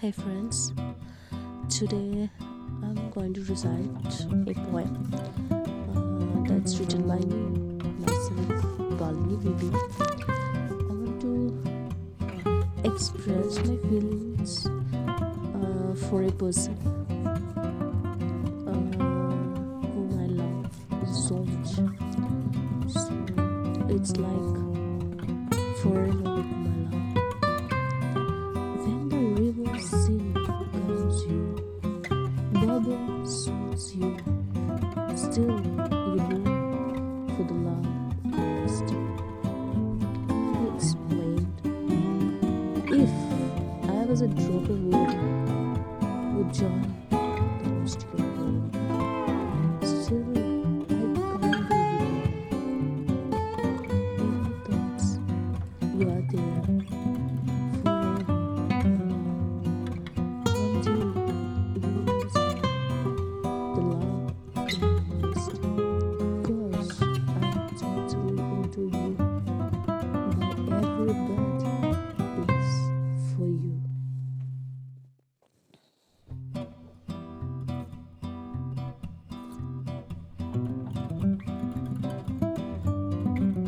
Hey friends, today I'm going to recite a poem uh, that's written by me, myself, Balini Bibi. I want to express my feelings uh, for a person uh, whom I love so much. It's like forever with my love. Still you long for the love lost. He explained, if I was a drop of water, would join the lost Cause I'm